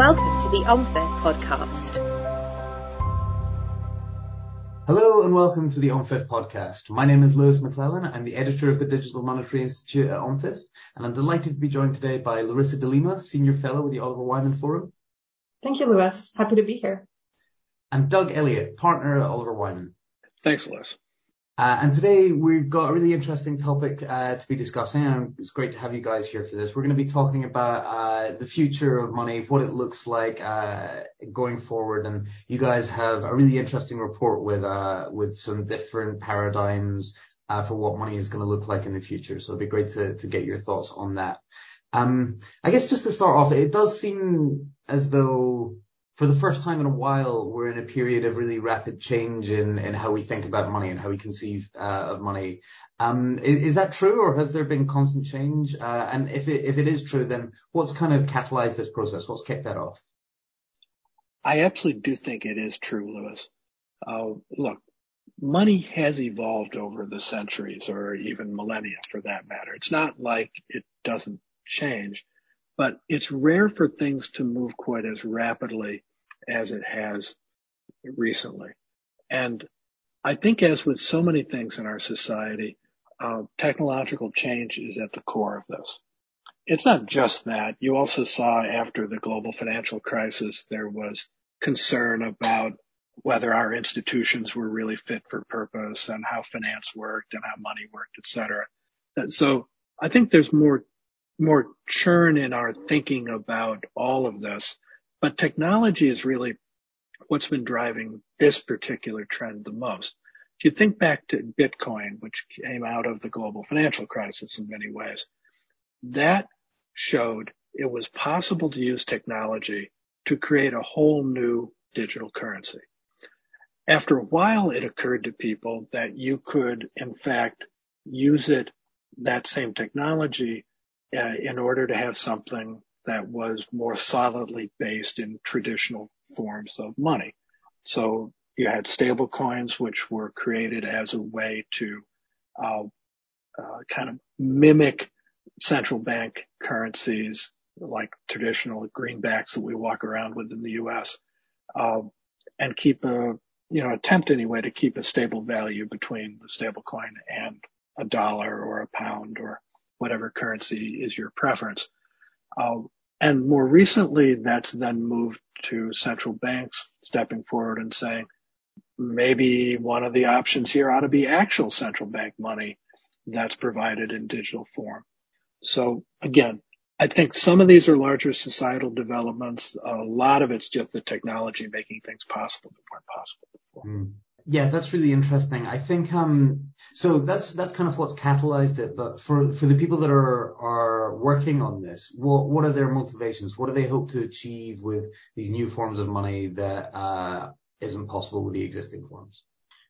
Welcome to the OMFIF podcast. Hello and welcome to the OMFIF podcast. My name is Lewis McLellan. I'm the editor of the Digital Monetary Institute at OMFIF, and I'm delighted to be joined today by Larissa de Lima, Senior Fellow with the Oliver Wyman Forum. Thank you, Lewis. Happy to be here. And Doug Elliott, partner at Oliver Wyman. Thanks, Lewis. Uh, and today we've got a really interesting topic uh, to be discussing, and it's great to have you guys here for this. We're going to be talking about uh, the future of money, what it looks like uh, going forward, and you guys have a really interesting report with uh, with some different paradigms uh, for what money is going to look like in the future. So it'd be great to to get your thoughts on that. Um, I guess just to start off, it does seem as though for the first time in a while, we're in a period of really rapid change in how we think about money and how we conceive uh, of money. Um, is that true, or has there been constant change? Uh, and if it is true, then what's kind of catalyzed this process? What's kicked that off? I absolutely do think it is true, Lewis. Uh, look, money has evolved over the centuries or even millennia for that matter. It's not like it doesn't change, but it's rare for things to move quite as rapidly as it has recently. And I think as with so many things in our society, uh, technological change is at the core of this. It's not just that. You also saw after the global financial crisis, there was concern about whether our institutions were really fit for purpose and how finance worked and how money worked, et cetera. And so I think there's more, more churn in our thinking about all of this but technology is really what's been driving this particular trend the most. If you think back to Bitcoin, which came out of the global financial crisis in many ways, that showed it was possible to use technology to create a whole new digital currency. After a while, it occurred to people that you could, in fact, use it, that same technology, uh, in order to have something that was more solidly based in traditional forms of money. So you had stable coins, which were created as a way to uh, uh, kind of mimic central bank currencies like traditional greenbacks that we walk around with in the U.S. Uh, and keep a you know attempt anyway to keep a stable value between the stable coin and a dollar or a pound or whatever currency is your preference. Uh, and more recently, that's then moved to central banks stepping forward and saying, maybe one of the options here ought to be actual central bank money that's provided in digital form. So again, I think some of these are larger societal developments. A lot of it's just the technology making things possible that weren't possible before. Mm. Yeah, that's really interesting. I think um, so. That's that's kind of what's catalyzed it. But for for the people that are are working on this, what what are their motivations? What do they hope to achieve with these new forms of money that uh, isn't possible with the existing forms?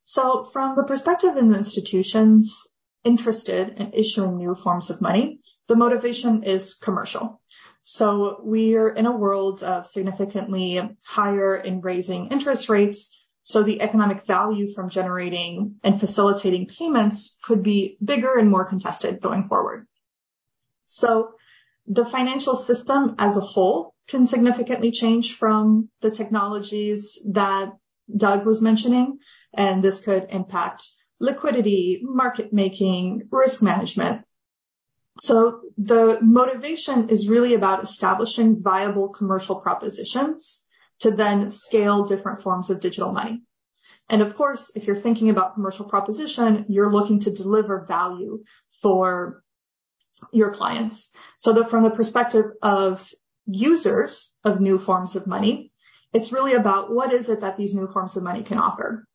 So, from the perspective of the institutions interested in issuing new forms of money, the motivation is commercial. So we're in a world of significantly higher in raising interest rates so the economic value from generating and facilitating payments could be bigger and more contested going forward. So the financial system as a whole can significantly change from the technologies that Doug was mentioning, and this could impact liquidity, market making, risk management. So the motivation is really about establishing viable commercial propositions to then scale different forms of digital money. And of course, if you're thinking about commercial proposition, you're looking to deliver value for your clients. So that from the perspective of users of new forms of money, it's really about what is it that these new forms of money can offer.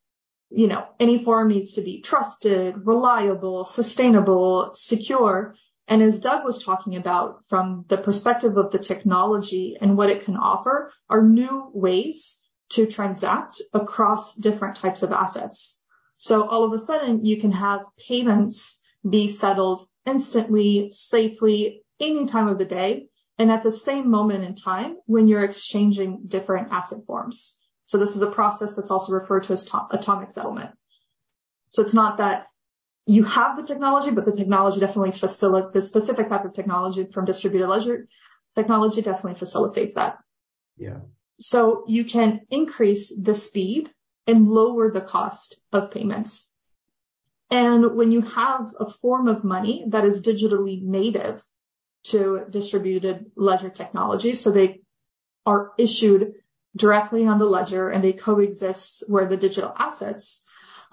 You know, any form needs to be trusted, reliable, sustainable, secure, and as Doug was talking about from the perspective of the technology and what it can offer are new ways to transact across different types of assets. So all of a sudden you can have payments be settled instantly, safely, any time of the day, and at the same moment in time when you're exchanging different asset forms. So this is a process that's also referred to as atomic settlement. So it's not that you have the technology, but the technology definitely facilitates the specific type of technology from distributed ledger technology definitely facilitates that. Yeah. So you can increase the speed and lower the cost of payments. And when you have a form of money that is digitally native to distributed ledger technology, so they are issued directly on the ledger and they coexist where the digital assets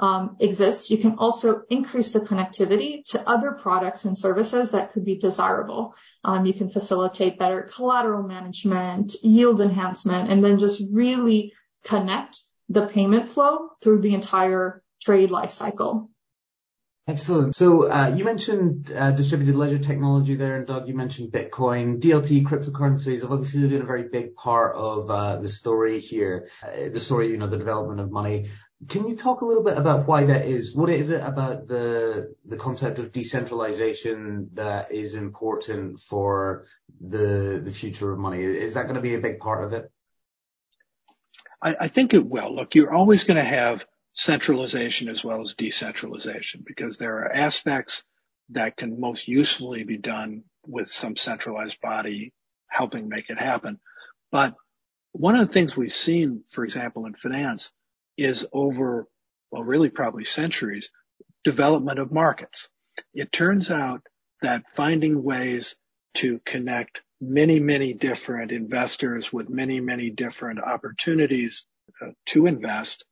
um, exist, you can also increase the connectivity to other products and services that could be desirable. Um, you can facilitate better collateral management, yield enhancement, and then just really connect the payment flow through the entire trade lifecycle. Excellent. So uh, you mentioned uh, distributed ledger technology there, and Doug, you mentioned Bitcoin. DLT cryptocurrencies have obviously been a very big part of uh, the story here, the story, you know, the development of money. Can you talk a little bit about why that is? What is it about the the concept of decentralization that is important for the the future of money? Is that going to be a big part of it? I, I think it will. Look, you're always going to have centralization as well as decentralization because there are aspects that can most usefully be done with some centralized body helping make it happen. But one of the things we've seen, for example, in finance is over, well, really probably centuries, development of markets. It turns out that finding ways to connect many, many different investors with many, many different opportunities uh, to invest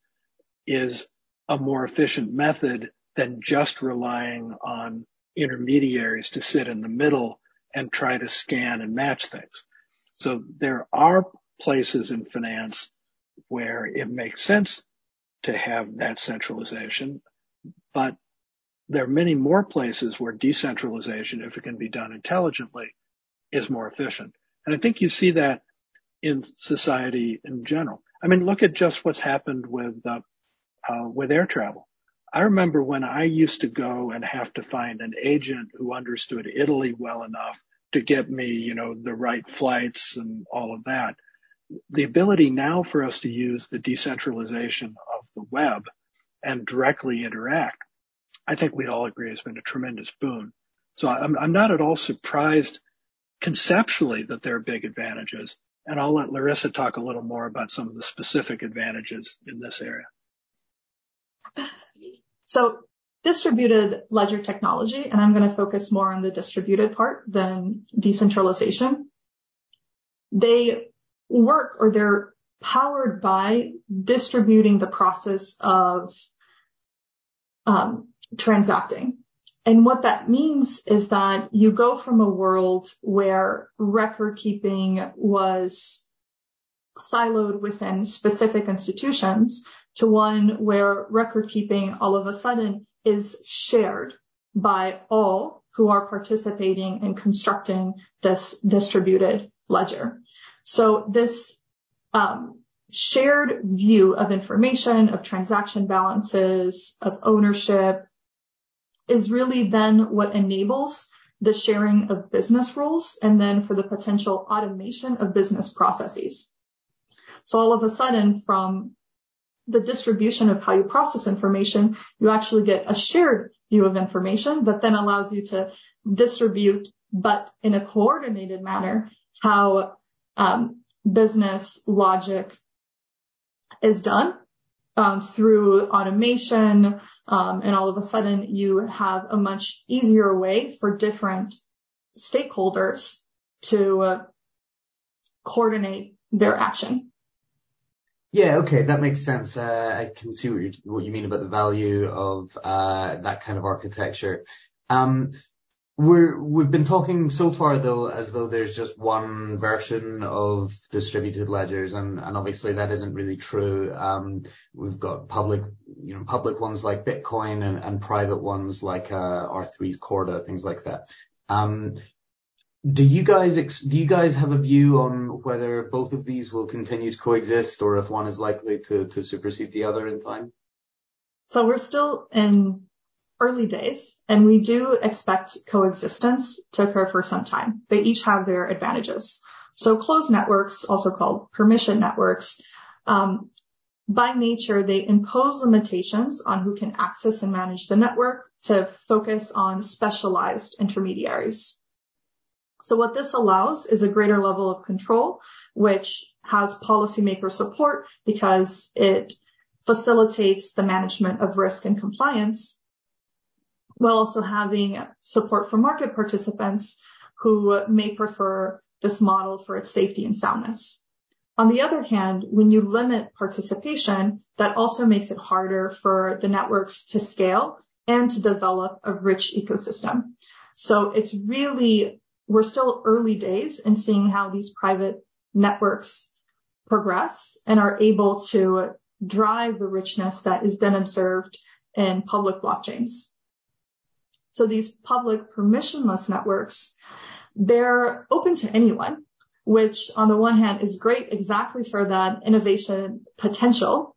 is a more efficient method than just relying on intermediaries to sit in the middle and try to scan and match things. So there are places in finance where it makes sense to have that centralization, but there are many more places where decentralization, if it can be done intelligently, is more efficient. And I think you see that in society in general. I mean, look at just what's happened with uh, uh, with air travel. I remember when I used to go and have to find an agent who understood Italy well enough to get me, you know, the right flights and all of that. The ability now for us to use the decentralization of the web and directly interact, I think we'd all agree has been a tremendous boon. So I'm, I'm not at all surprised conceptually that there are big advantages. And I'll let Larissa talk a little more about some of the specific advantages in this area. So distributed ledger technology, and I'm going to focus more on the distributed part than decentralization. They work or they're powered by distributing the process of um, transacting. And what that means is that you go from a world where record keeping was siloed within specific institutions to one where record keeping all of a sudden is shared by all who are participating in constructing this distributed ledger. So this um, shared view of information, of transaction balances, of ownership is really then what enables the sharing of business rules and then for the potential automation of business processes. So all of a sudden from the distribution of how you process information, you actually get a shared view of information that then allows you to distribute, but in a coordinated manner, how business logic is done um, through automation, um, and all of a sudden you have a much easier way for different stakeholders to uh, coordinate their action. Yeah, okay, that makes sense. Uh, I can see what you mean about the value of uh, that kind of architecture. We've been talking so far though as though there's just one version of distributed ledgers, and obviously that isn't really true. Um, we've got public you know public ones like Bitcoin and, private ones like uh, R3's Corda, things like that. Um, do you guys do you guys have a view on whether both of these will continue to coexist or if one is likely to supersede the other in time? So we're still in early days, and we do expect coexistence to occur for some time. They each have their advantages. So closed networks, also called permission networks, um, by nature, they impose limitations on who can access and manage the network to focus on specialized intermediaries. So what this allows is a greater level of control, which has policymaker support because it facilitates the management of risk and compliance while also having support from market participants who may prefer this model for its safety and soundness. On the other hand, when you limit participation, that also makes it harder for the networks to scale and to develop a rich ecosystem. So it's really, we're still early days in seeing how these private networks progress and are able to drive the richness that is then observed in public blockchains. So these public permissionless networks, they're open to anyone, which on the one hand is great exactly for that innovation potential.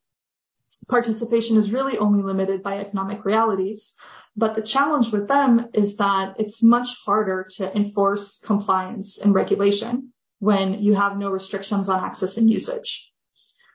Participation is really only limited by economic realities. But the challenge with them is that it's much harder to enforce compliance and regulation when you have no restrictions on access and usage.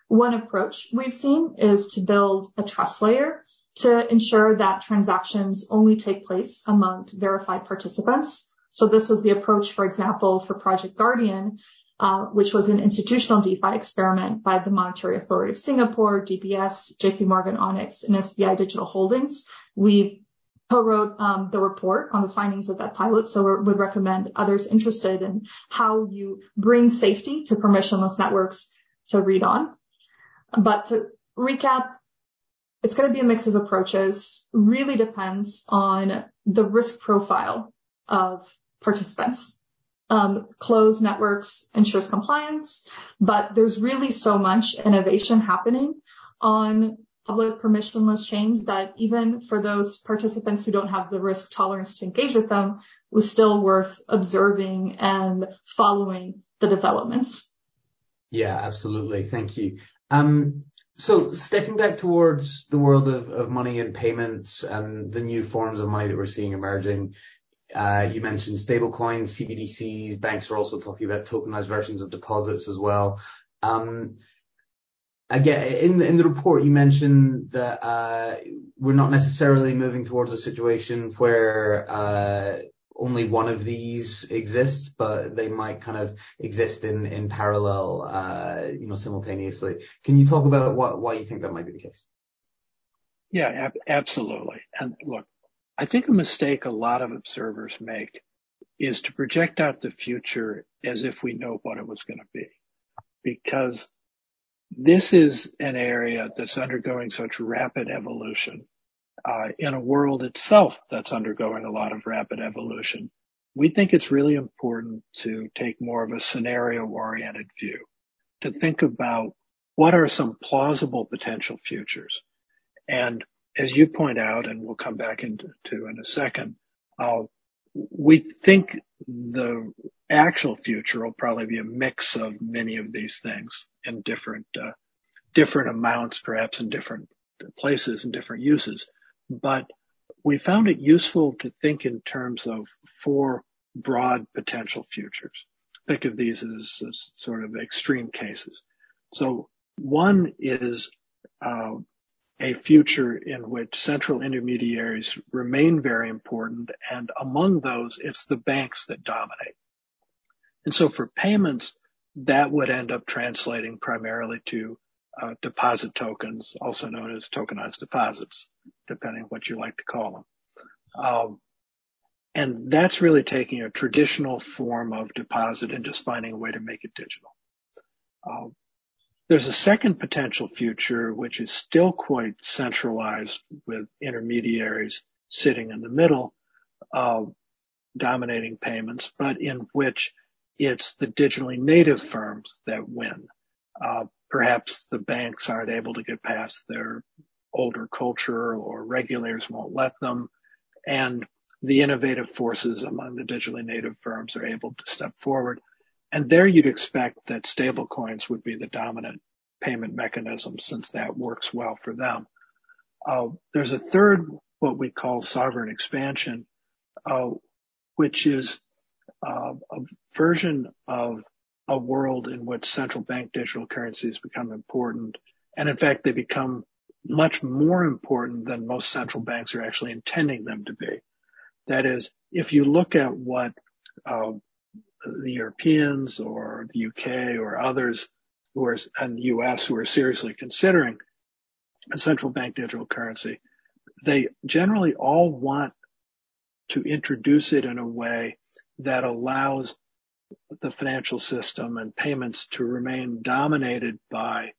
One approach we've seen is to build a trust layer to ensure that transactions only take place among verified participants. So this was the approach, for example, for Project Guardian, uh, which was an institutional DeFi experiment by the Monetary Authority of Singapore, DBS, JP Morgan Onyx, and SBI Digital Holdings. We co-wrote um, the report on the findings of that pilot, so we would recommend others interested in how you bring safety to permissionless networks to read on. But to recap, it's going to be a mix of approaches. Really depends on the risk profile of participants. Um, closed networks ensures compliance, but there's really so much innovation happening on public permissionless chains that even for those participants who don't have the risk tolerance to engage with them was still worth observing and following the developments. Yeah, absolutely. Thank you. Um, so stepping back towards the world of, of money and payments and the new forms of money that we're seeing emerging, uh, you mentioned stablecoins, CBDCs. Banks are also talking about tokenized versions of deposits as well. Um, again, in the report, you mentioned that uh, we're not necessarily moving towards a situation where uh, only one of these exists, but they might kind of exist in parallel, you know, simultaneously. Can you talk about why you think that might be the case? Yeah, absolutely. And look, I think a mistake a lot of observers make is to project out the future as if we know what it was going to be. Because this is an area that's undergoing such rapid evolution uh, in a world itself that's undergoing a lot of rapid evolution. We think it's really important to take more of a scenario oriented view, to think about what are some plausible potential futures. And as you point out, and we'll come back into in a second, uh, we think the actual future will probably be a mix of many of these things in different uh, different amounts, perhaps in different places and different uses. But we found it useful to think in terms of four broad potential futures. Think of these as, as sort of extreme cases. So one is uh, a future in which central intermediaries remain very important. And among those, it's the banks that dominate. And so for payments, that would end up translating primarily to deposit tokens, also known as tokenized deposits, depending on what you like to call them. Um, and that's really taking a traditional form of deposit and just finding a way to make it digital. Uh, there's a second potential future, which is still quite centralized with intermediaries sitting in the middle, uh, dominating payments, but in which it's the digitally native firms that win. Perhaps the banks aren't able to get past their older culture or regulators won't let them. And the innovative forces among the digitally native firms are able to step forward and there you'd expect that stablecoins would be the dominant payment mechanism since that works well for them. Uh, there's a third, what we call sovereign expansion, uh, which is uh, a version of a world in which central bank digital currencies become important. And in fact, they become much more important than most central banks are actually intending them to be. That is, if you look at what uh, the Europeans or the UK or others who are in the U.S. who are seriously considering a central bank digital currency, they generally all want to introduce it in a way that allows the financial system and payments to remain dominated by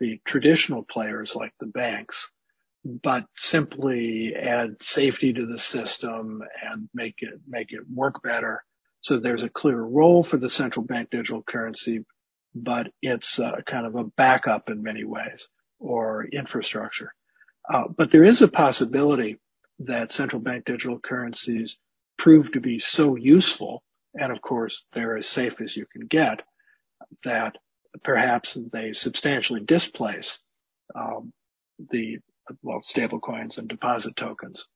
the traditional players like the banks, but simply add safety to the system and make it make it work better. So there's a clear role for the central bank digital currency, but it's uh, kind of a backup in many ways or infrastructure. Uh, but there is a possibility that central bank digital currencies prove to be so useful, and of course they're as safe as you can get, that perhaps they substantially displace um, the well stable coins and deposit tokens.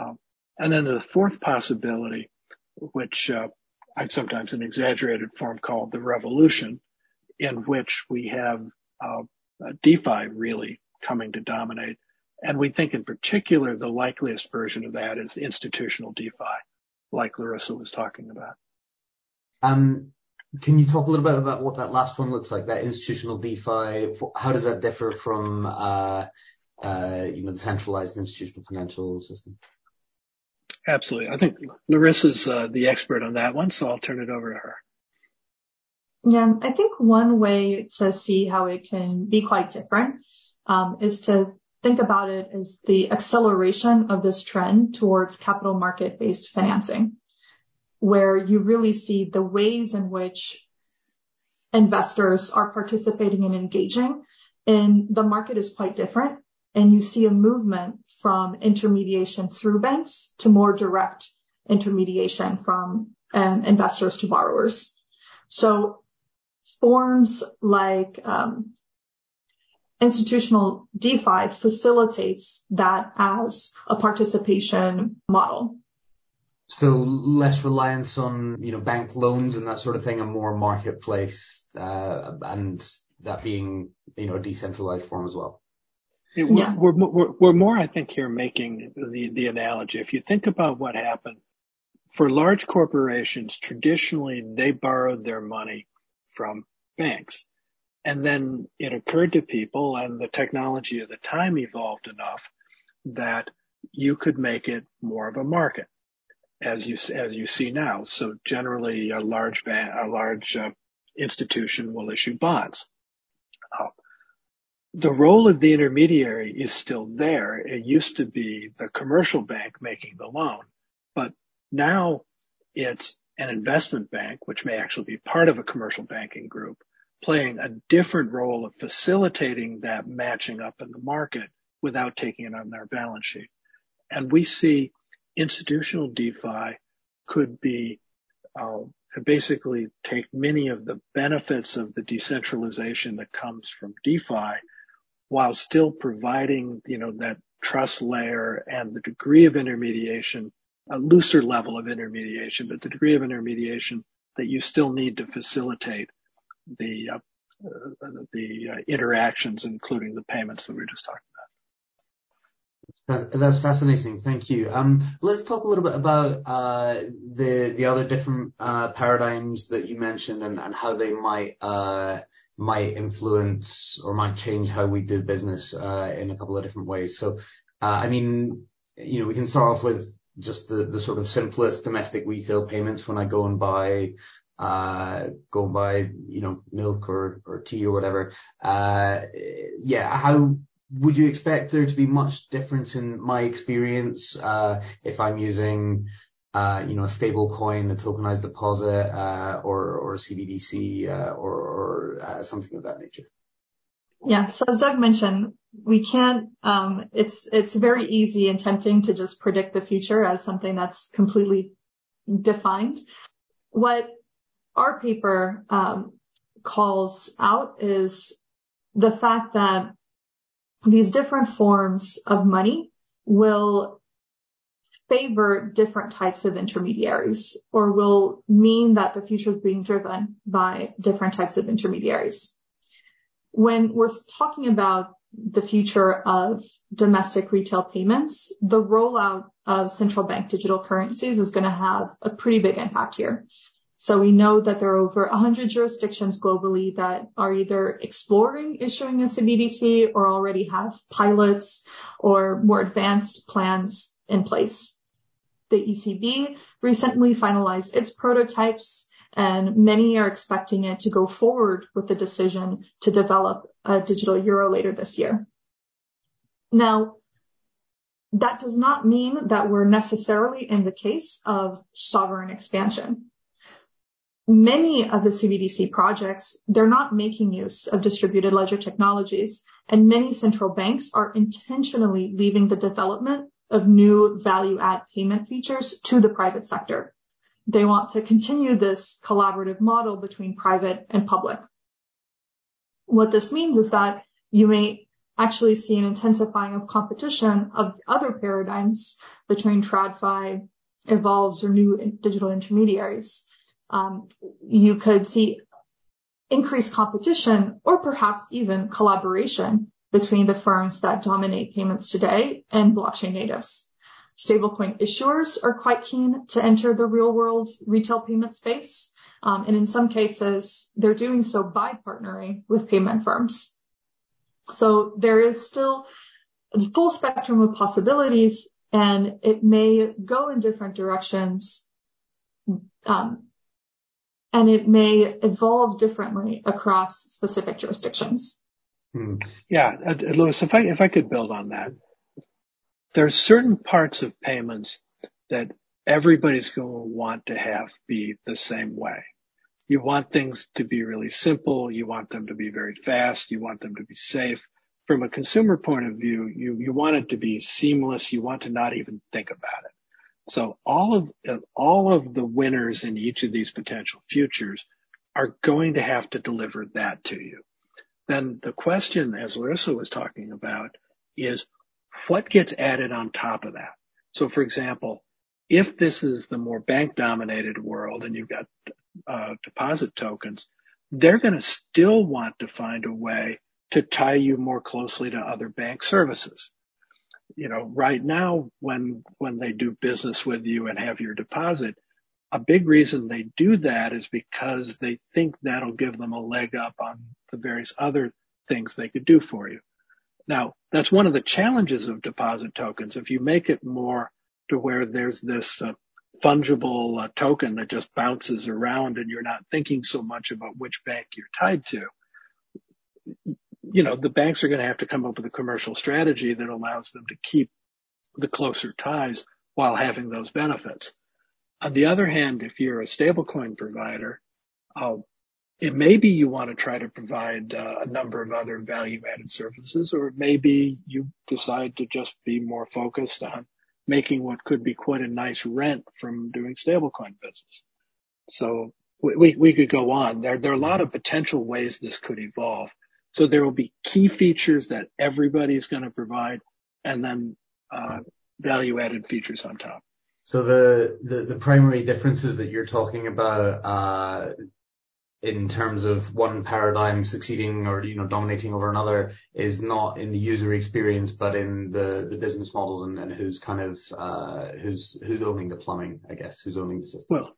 Um, and then the fourth possibility, which uh, I sometimes an exaggerated form called the revolution, in which we have uh, DeFi really coming to dominate. And we think in particular the likeliest version of that is institutional DeFi, like Larissa was talking about. Um, can you talk a little bit about what that last one looks like, that institutional DeFi? How does that differ from, uh, uh, you know, the centralized institutional financial system? Absolutely. I think Larissa's uh, the expert on that one, so I'll turn it over to her. Yeah, I think one way to see how it can be quite different um, is to think about it as the acceleration of this trend towards capital market based financing where you really see the ways in which investors are participating and engaging and the market is quite different. And you see a movement from intermediation through banks to more direct intermediation from um, investors to borrowers. So forms like um, institutional DeFi facilitates that as a participation model. So less reliance on, you know, bank loans and that sort of thing, and more marketplace, uh, and that being, you know, a decentralized form as well. Yeah. We're, we're, we're more, I think, here making the, the analogy. If you think about what happened for large corporations, traditionally they borrowed their money from banks. And then it occurred to people and the technology of the time evolved enough that you could make it more of a market as you as you see now. So generally, a large bank, a large uh, institution will issue bonds. Uh, the role of the intermediary is still there. It used to be the commercial bank making the loan, but now it's an investment bank, which may actually be part of a commercial banking group, playing a different role of facilitating that matching up in the market without taking it on their balance sheet. And we see institutional DeFi could be uh, basically take many of the benefits of the decentralization that comes from DeFi while still providing, you know, that trust layer and the degree of intermediation, a looser level of intermediation, but the degree of intermediation that you still need to facilitate the uh, uh, the uh, interactions, including the payments that we were just talking about. That's fascinating. Thank you. Um, let's talk a little bit about uh, the other different uh, paradigms that you mentioned and how they might uh, might influence or might change how we do business in a couple of different ways. So, I mean, you know, we can start off with just the sort of simplest domestic retail payments when I go and buy go and buy, you know, milk or tea or whatever. Yeah, how would you expect there to be much difference in my experience uh, if I'm using, uh, you know, a stable coin, a tokenized deposit, uh, or or CBDC, or, something of that nature? Yeah. So as Doug mentioned, we can't. Um, it's it's very easy and tempting to just predict the future as something that's completely defined. What our paper um, calls out is the fact that these different forms of money will favor different types of intermediaries or will mean that the future is being driven by different types of intermediaries. When we're talking about the future of domestic retail payments, the rollout of central bank digital currencies is going to have a pretty big impact here. So we know that there are over 100 jurisdictions globally that are either exploring issuing a CBDC or already have pilots or more advanced plans in place. The ECB recently finalized its prototypes and many are expecting it to go forward with the decision to develop a digital euro later this year. Now, that does not mean that we're necessarily in the case of sovereign expansion. Many of the CBDC projects, they're not making use of distributed ledger technologies, and many central banks are intentionally leaving the development of new value add payment features to the private sector. They want to continue this collaborative model between private and public. What this means is that you may actually see an intensifying of competition of other paradigms between TradFi, evolves, or new digital intermediaries. Um, you could see increased competition or perhaps even collaboration between the firms that dominate payments today and blockchain natives. Stablecoin issuers are quite keen to enter the real world retail payment space. Um, and in some cases, they're doing so by partnering with payment firms. So there is still a full spectrum of possibilities and it may go in different directions. And it may evolve differently across specific jurisdictions. Hmm. Yeah, uh, Lewis, if I if I could build on that, there's certain parts of payments that everybody's going to want to have be the same way. You want things to be really simple. You want them to be very fast. You want them to be safe. From a consumer point of view, you, you want it to be seamless. You want to not even think about it. So all of, all of the winners in each of these potential futures are going to have to deliver that to you. Then the question, as Larissa was talking about, is what gets added on top of that? So for example, if this is the more bank dominated world and you've got uh, deposit tokens, they're going to still want to find a way to tie you more closely to other bank services. You know, right now when, when they do business with you and have your deposit, a big reason they do that is because they think that'll give them a leg up on the various other things they could do for you. Now, that's one of the challenges of deposit tokens. If you make it more to where there's this uh, fungible uh, token that just bounces around and you're not thinking so much about which bank you're tied to, you know, the banks are going to have to come up with a commercial strategy that allows them to keep the closer ties while having those benefits. On the other hand, if you're a stablecoin provider, uh, it may be you want to try to provide uh, a number of other value added services, or maybe you decide to just be more focused on making what could be quite a nice rent from doing stablecoin business. So we, we could go on. There, there are a lot of potential ways this could evolve. So there will be key features that everybody is going to provide and then uh, value added features on top. So the, the, the primary differences that you're talking about, uh, in terms of one paradigm succeeding or, you know, dominating over another is not in the user experience, but in the, the business models and, and who's kind of, uh, who's, who's owning the plumbing, I guess, who's owning the system. Well,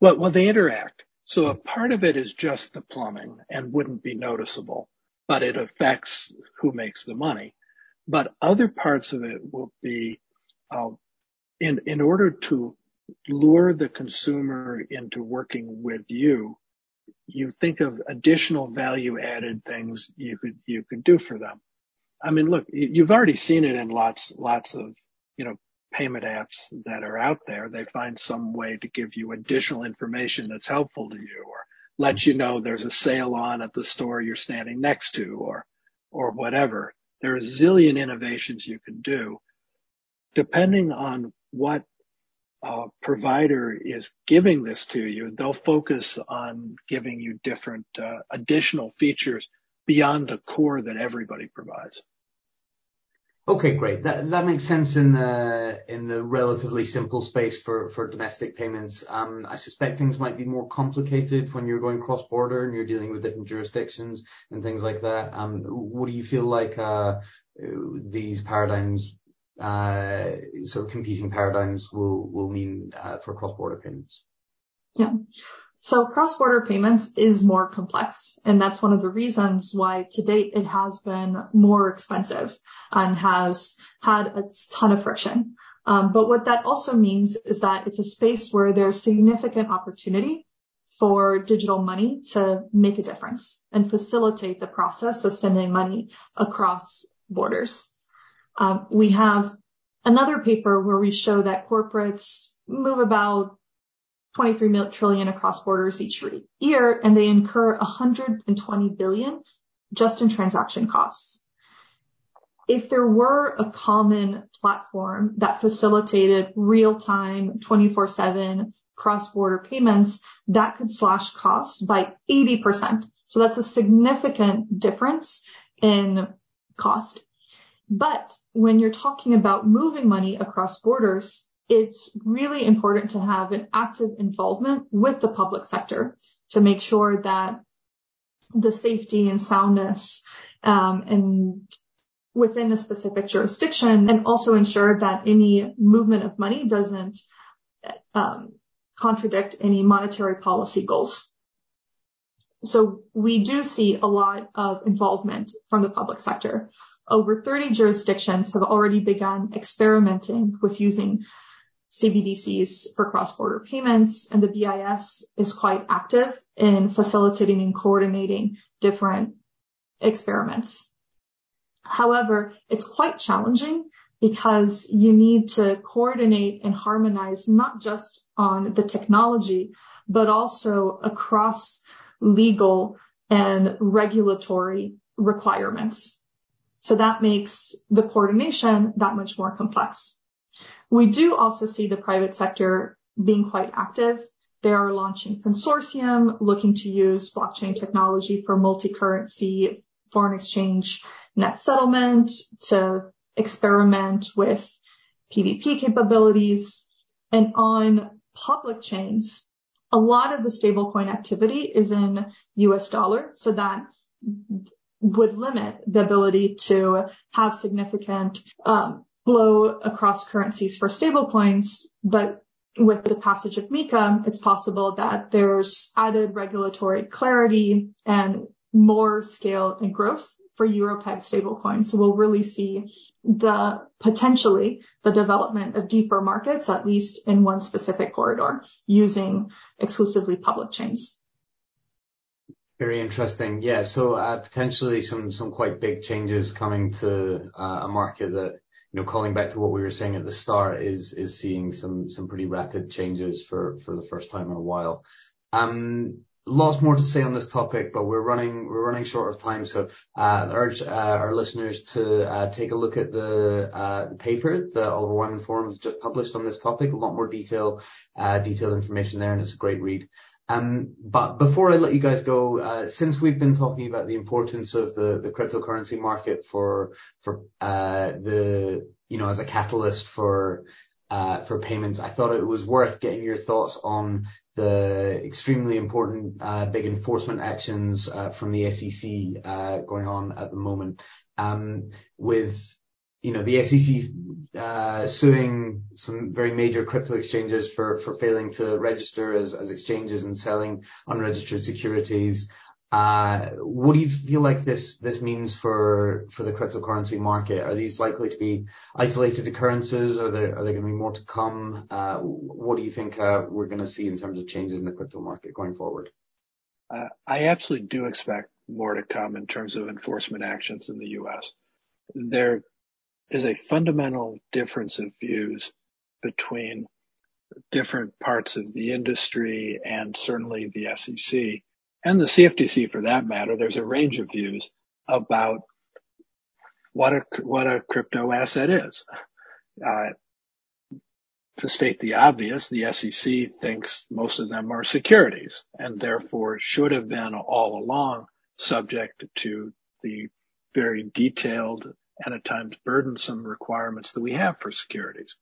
well, well, they interact. So a part of it is just the plumbing and wouldn't be noticeable, but it affects who makes the money. But other parts of it will be, uh, in, in order to lure the consumer into working with you, you think of additional value added things you could, you could do for them. I mean, look, you've already seen it in lots, lots of, you know, payment apps that are out there. They find some way to give you additional information that's helpful to you or let you know there's a sale on at the store you're standing next to or, or whatever. There are a zillion innovations you can do depending on what uh, provider is giving this to you, they'll focus on giving you different uh, additional features beyond the core that everybody provides. Okay, great. That makes sense in the relatively simple space for domestic payments. Um, I suspect things might be more complicated when you're going cross border and you're dealing with different jurisdictions and things like that. Um, what do you feel like uh, these paradigms uh, sort of competing paradigms will mean uh, for cross-border payments? Yeah. So cross-border payments is more complex, and that's one of the reasons why to date it has been more expensive and has had a ton of friction. Um, but what that also means is that it's a space where there's significant opportunity for digital money to make a difference and facilitate the process of sending money across borders. Um, we have another paper where we show that corporates move about 23 trillion across borders each year, and they incur 120 billion just in transaction costs. If there were a common platform that facilitated real-time 24/7 cross-border payments, that could slash costs by 80%. So that's a significant difference in cost. But when you're talking about moving money across borders, it's really important to have an active involvement with the public sector to make sure that the safety and soundness um, and within a specific jurisdiction and also ensure that any movement of money doesn't um, contradict any monetary policy goals. So we do see a lot of involvement from the public sector. Over 30 jurisdictions have already begun experimenting with using CBDCs for cross-border payments, and the BIS is quite active in facilitating and coordinating different experiments. However, it's quite challenging because you need to coordinate and harmonize not just on the technology, but also across legal and regulatory requirements. So that makes the coordination that much more complex. We do also see the private sector being quite active. They are launching consortium, looking to use blockchain technology for multi-currency foreign exchange net settlement to experiment with PVP capabilities. And on public chains, a lot of the stablecoin activity is in US dollar, so that would limit the ability to have significant um, flow across currencies for stablecoins, but with the passage of MiCA, it's possible that there's added regulatory clarity and more scale and growth for Euro-pegged stablecoins. So we'll really see the potentially the development of deeper markets, at least in one specific corridor, using exclusively public chains. Very interesting. Yeah. So uh, potentially some some quite big changes coming to uh, a market that you know, calling back to what we were saying at the start, is is seeing some some pretty rapid changes for for the first time in a while. Um, lots more to say on this topic, but we're running we're running short of time. So, I uh, urge uh, our listeners to uh, take a look at the uh paper that Oliver Wyman Forum has just published on this topic. A lot more detail uh detailed information there, and it's a great read. Um, but before I let you guys go, uh, since we've been talking about the importance of the, cryptocurrency market for for uh, the you know as a catalyst for uh, for payments, I thought it was worth getting your thoughts on the extremely important big enforcement actions from the SEC going on at the moment, um, with you know, the SEC uh, suing some very major crypto exchanges for for failing to register as as exchanges and selling unregistered securities. Uh, what do you feel like this this means for for the cryptocurrency market? Are these likely to be isolated occurrences? Are there are there going to be more to come? Uh, what do you think we're going to see in terms of changes in the crypto market going forward? I absolutely do expect more to come in terms of enforcement actions in the U.S. There is a fundamental difference of views between different parts of the industry and certainly the SEC and the CFTC for that matter. There's a range of views about what a, what a crypto asset is. Uh, to state the obvious, the SEC thinks most of them are securities and therefore should have been all along subject to the very detailed and at times burdensome requirements that we have for securities,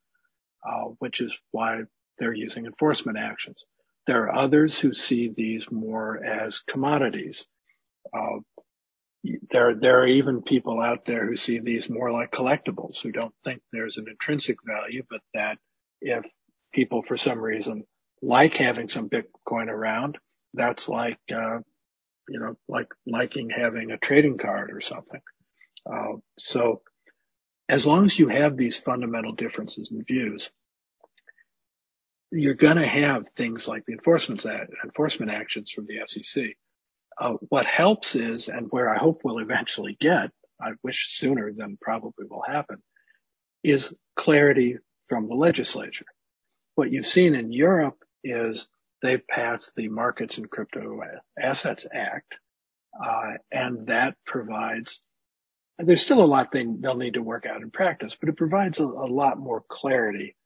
uh, which is why they're using enforcement actions. There are others who see these more as commodities. Uh, there, there are even people out there who see these more like collectibles, who don't think there's an intrinsic value, but that if people for some reason like having some Bitcoin around, that's like, uh, you know, like liking having a trading card or something. Uh, so as long as you have these fundamental differences in views, you're going to have things like the enforcement enforcement actions from the SEC. Uh, what helps is, and where I hope we'll eventually get, I wish sooner than probably will happen, is clarity from the legislature. What you've seen in Europe is they've passed the Markets in Crypto Assets Act, uh, and that provides. There's still a lot they, they'll need to work out in practice, but it provides a, a lot more clarity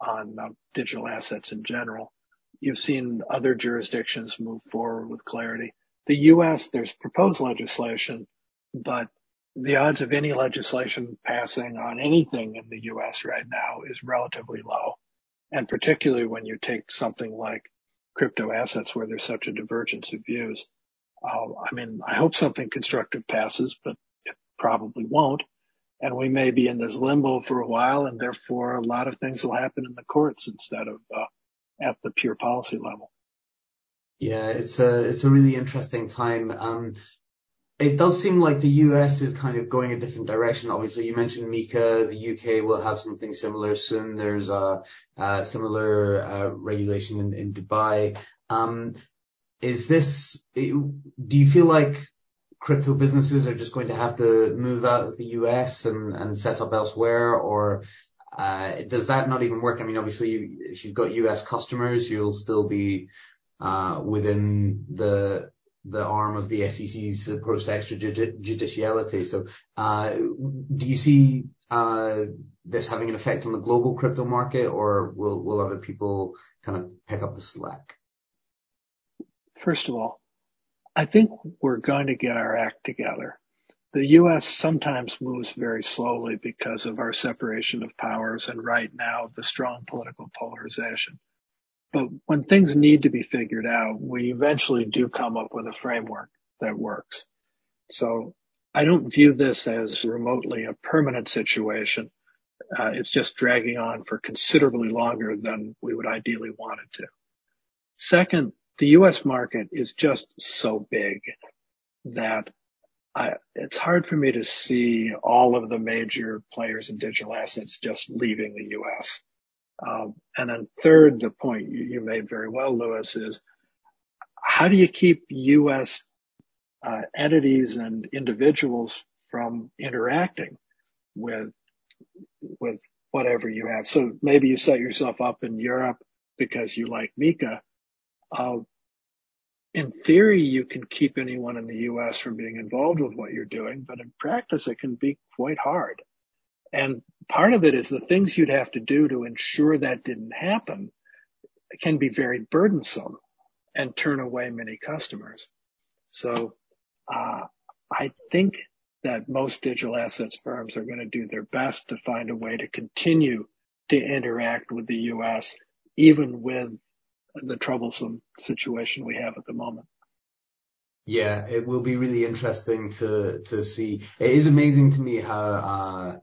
on uh, digital assets in general. You've seen other jurisdictions move forward with clarity. The U.S., there's proposed legislation, but the odds of any legislation passing on anything in the U.S. right now is relatively low. And particularly when you take something like crypto assets where there's such a divergence of views. Uh, I mean, I hope something constructive passes, but probably won't and we may be in this limbo for a while, and therefore a lot of things will happen in the courts instead of uh, at the pure policy level. Yeah, it's a it's a really interesting time. Um, it does seem like the US is kind of going a different direction. Obviously, you mentioned MiCA. The UK will have something similar soon. There's a, a similar uh, regulation in, in Dubai. Um, is this? Do you feel like crypto businesses are just going to have to move out of the U.S. and set up elsewhere? Or uh, does that not even work? I mean, obviously, if you've got U.S. customers, you'll still be uh, within the the arm of the SEC's approach to extrajudiciality. So uh, do you see this having an effect on the global crypto market, or will will other people kind of pick up the slack? First of all, I think we're going to get our act together. The U.S. sometimes moves very slowly because of our separation of powers and right now the strong political polarization. But when things need to be figured out, we eventually do come up with a framework that works. So I don't view this as remotely a permanent situation. Uh, it's just dragging on for considerably longer than we would ideally want it to. Second, the U.S. market is just so big that I, it's hard for me to see all of the major players in digital assets just leaving the U.S. Um, and then third, the point you, you, made very well, Lewis, is how do you keep U.S. Uh, entities and individuals from interacting with with whatever you have? So maybe you set yourself up in Europe because you like MiCA, uh, in theory, you can keep anyone in the U.S. from being involved with what you're doing, but in practice, it can be quite hard. And part of it is the things you'd have to do to ensure that didn't happen can be very burdensome and turn away many customers. So uh, I think that most digital assets firms are going to do their best to find a way to continue to interact with the U.S. even with the troublesome situation we have at the moment. Yeah, it will be really interesting to to see. It is amazing to me how uh,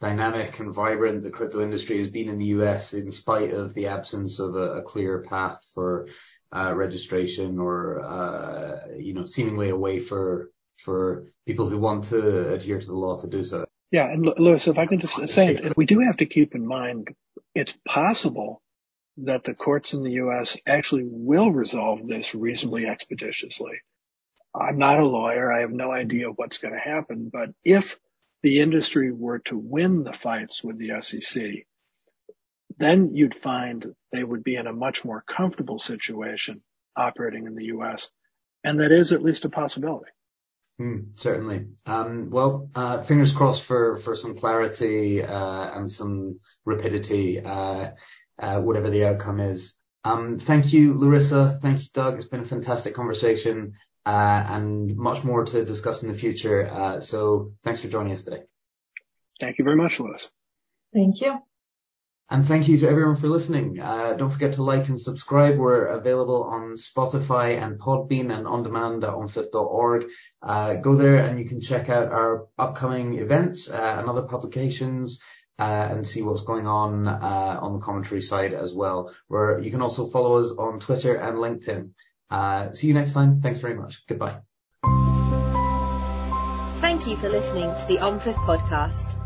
dynamic and vibrant the crypto industry has been in the US, in spite of the absence of a, a clear path for uh, registration or uh, you know seemingly a way for for people who want to adhere to the law to do so. Yeah, and Lewis, if I can just say, we do have to keep in mind it's possible that the courts in the U.S. actually will resolve this reasonably expeditiously. I'm not a lawyer. I have no idea what's going to happen. But if the industry were to win the fights with the SEC, then you'd find they would be in a much more comfortable situation operating in the U.S. And that is at least a possibility. Mm, certainly. Um, well, uh, fingers crossed for, for some clarity uh, and some rapidity. Uh, whatever the outcome is. Um, thank you, Larissa. Thank you, Doug. It's been a fantastic conversation, uh, and much more to discuss in the future. Uh, so thanks for joining us today. Thank you very much, Lewis. Thank you. And thank you to everyone for listening. Don't forget to like and subscribe. We're available on Spotify and Podbean and on demand at omfif.org. Go there and you can check out our upcoming events and other publications. Uh, and see what's going on uh, on the commentary side as well, where you can also follow us on Twitter and LinkedIn. Uh, see you next time. Thanks very much. Goodbye. Thank you for listening to the OMFIF podcast.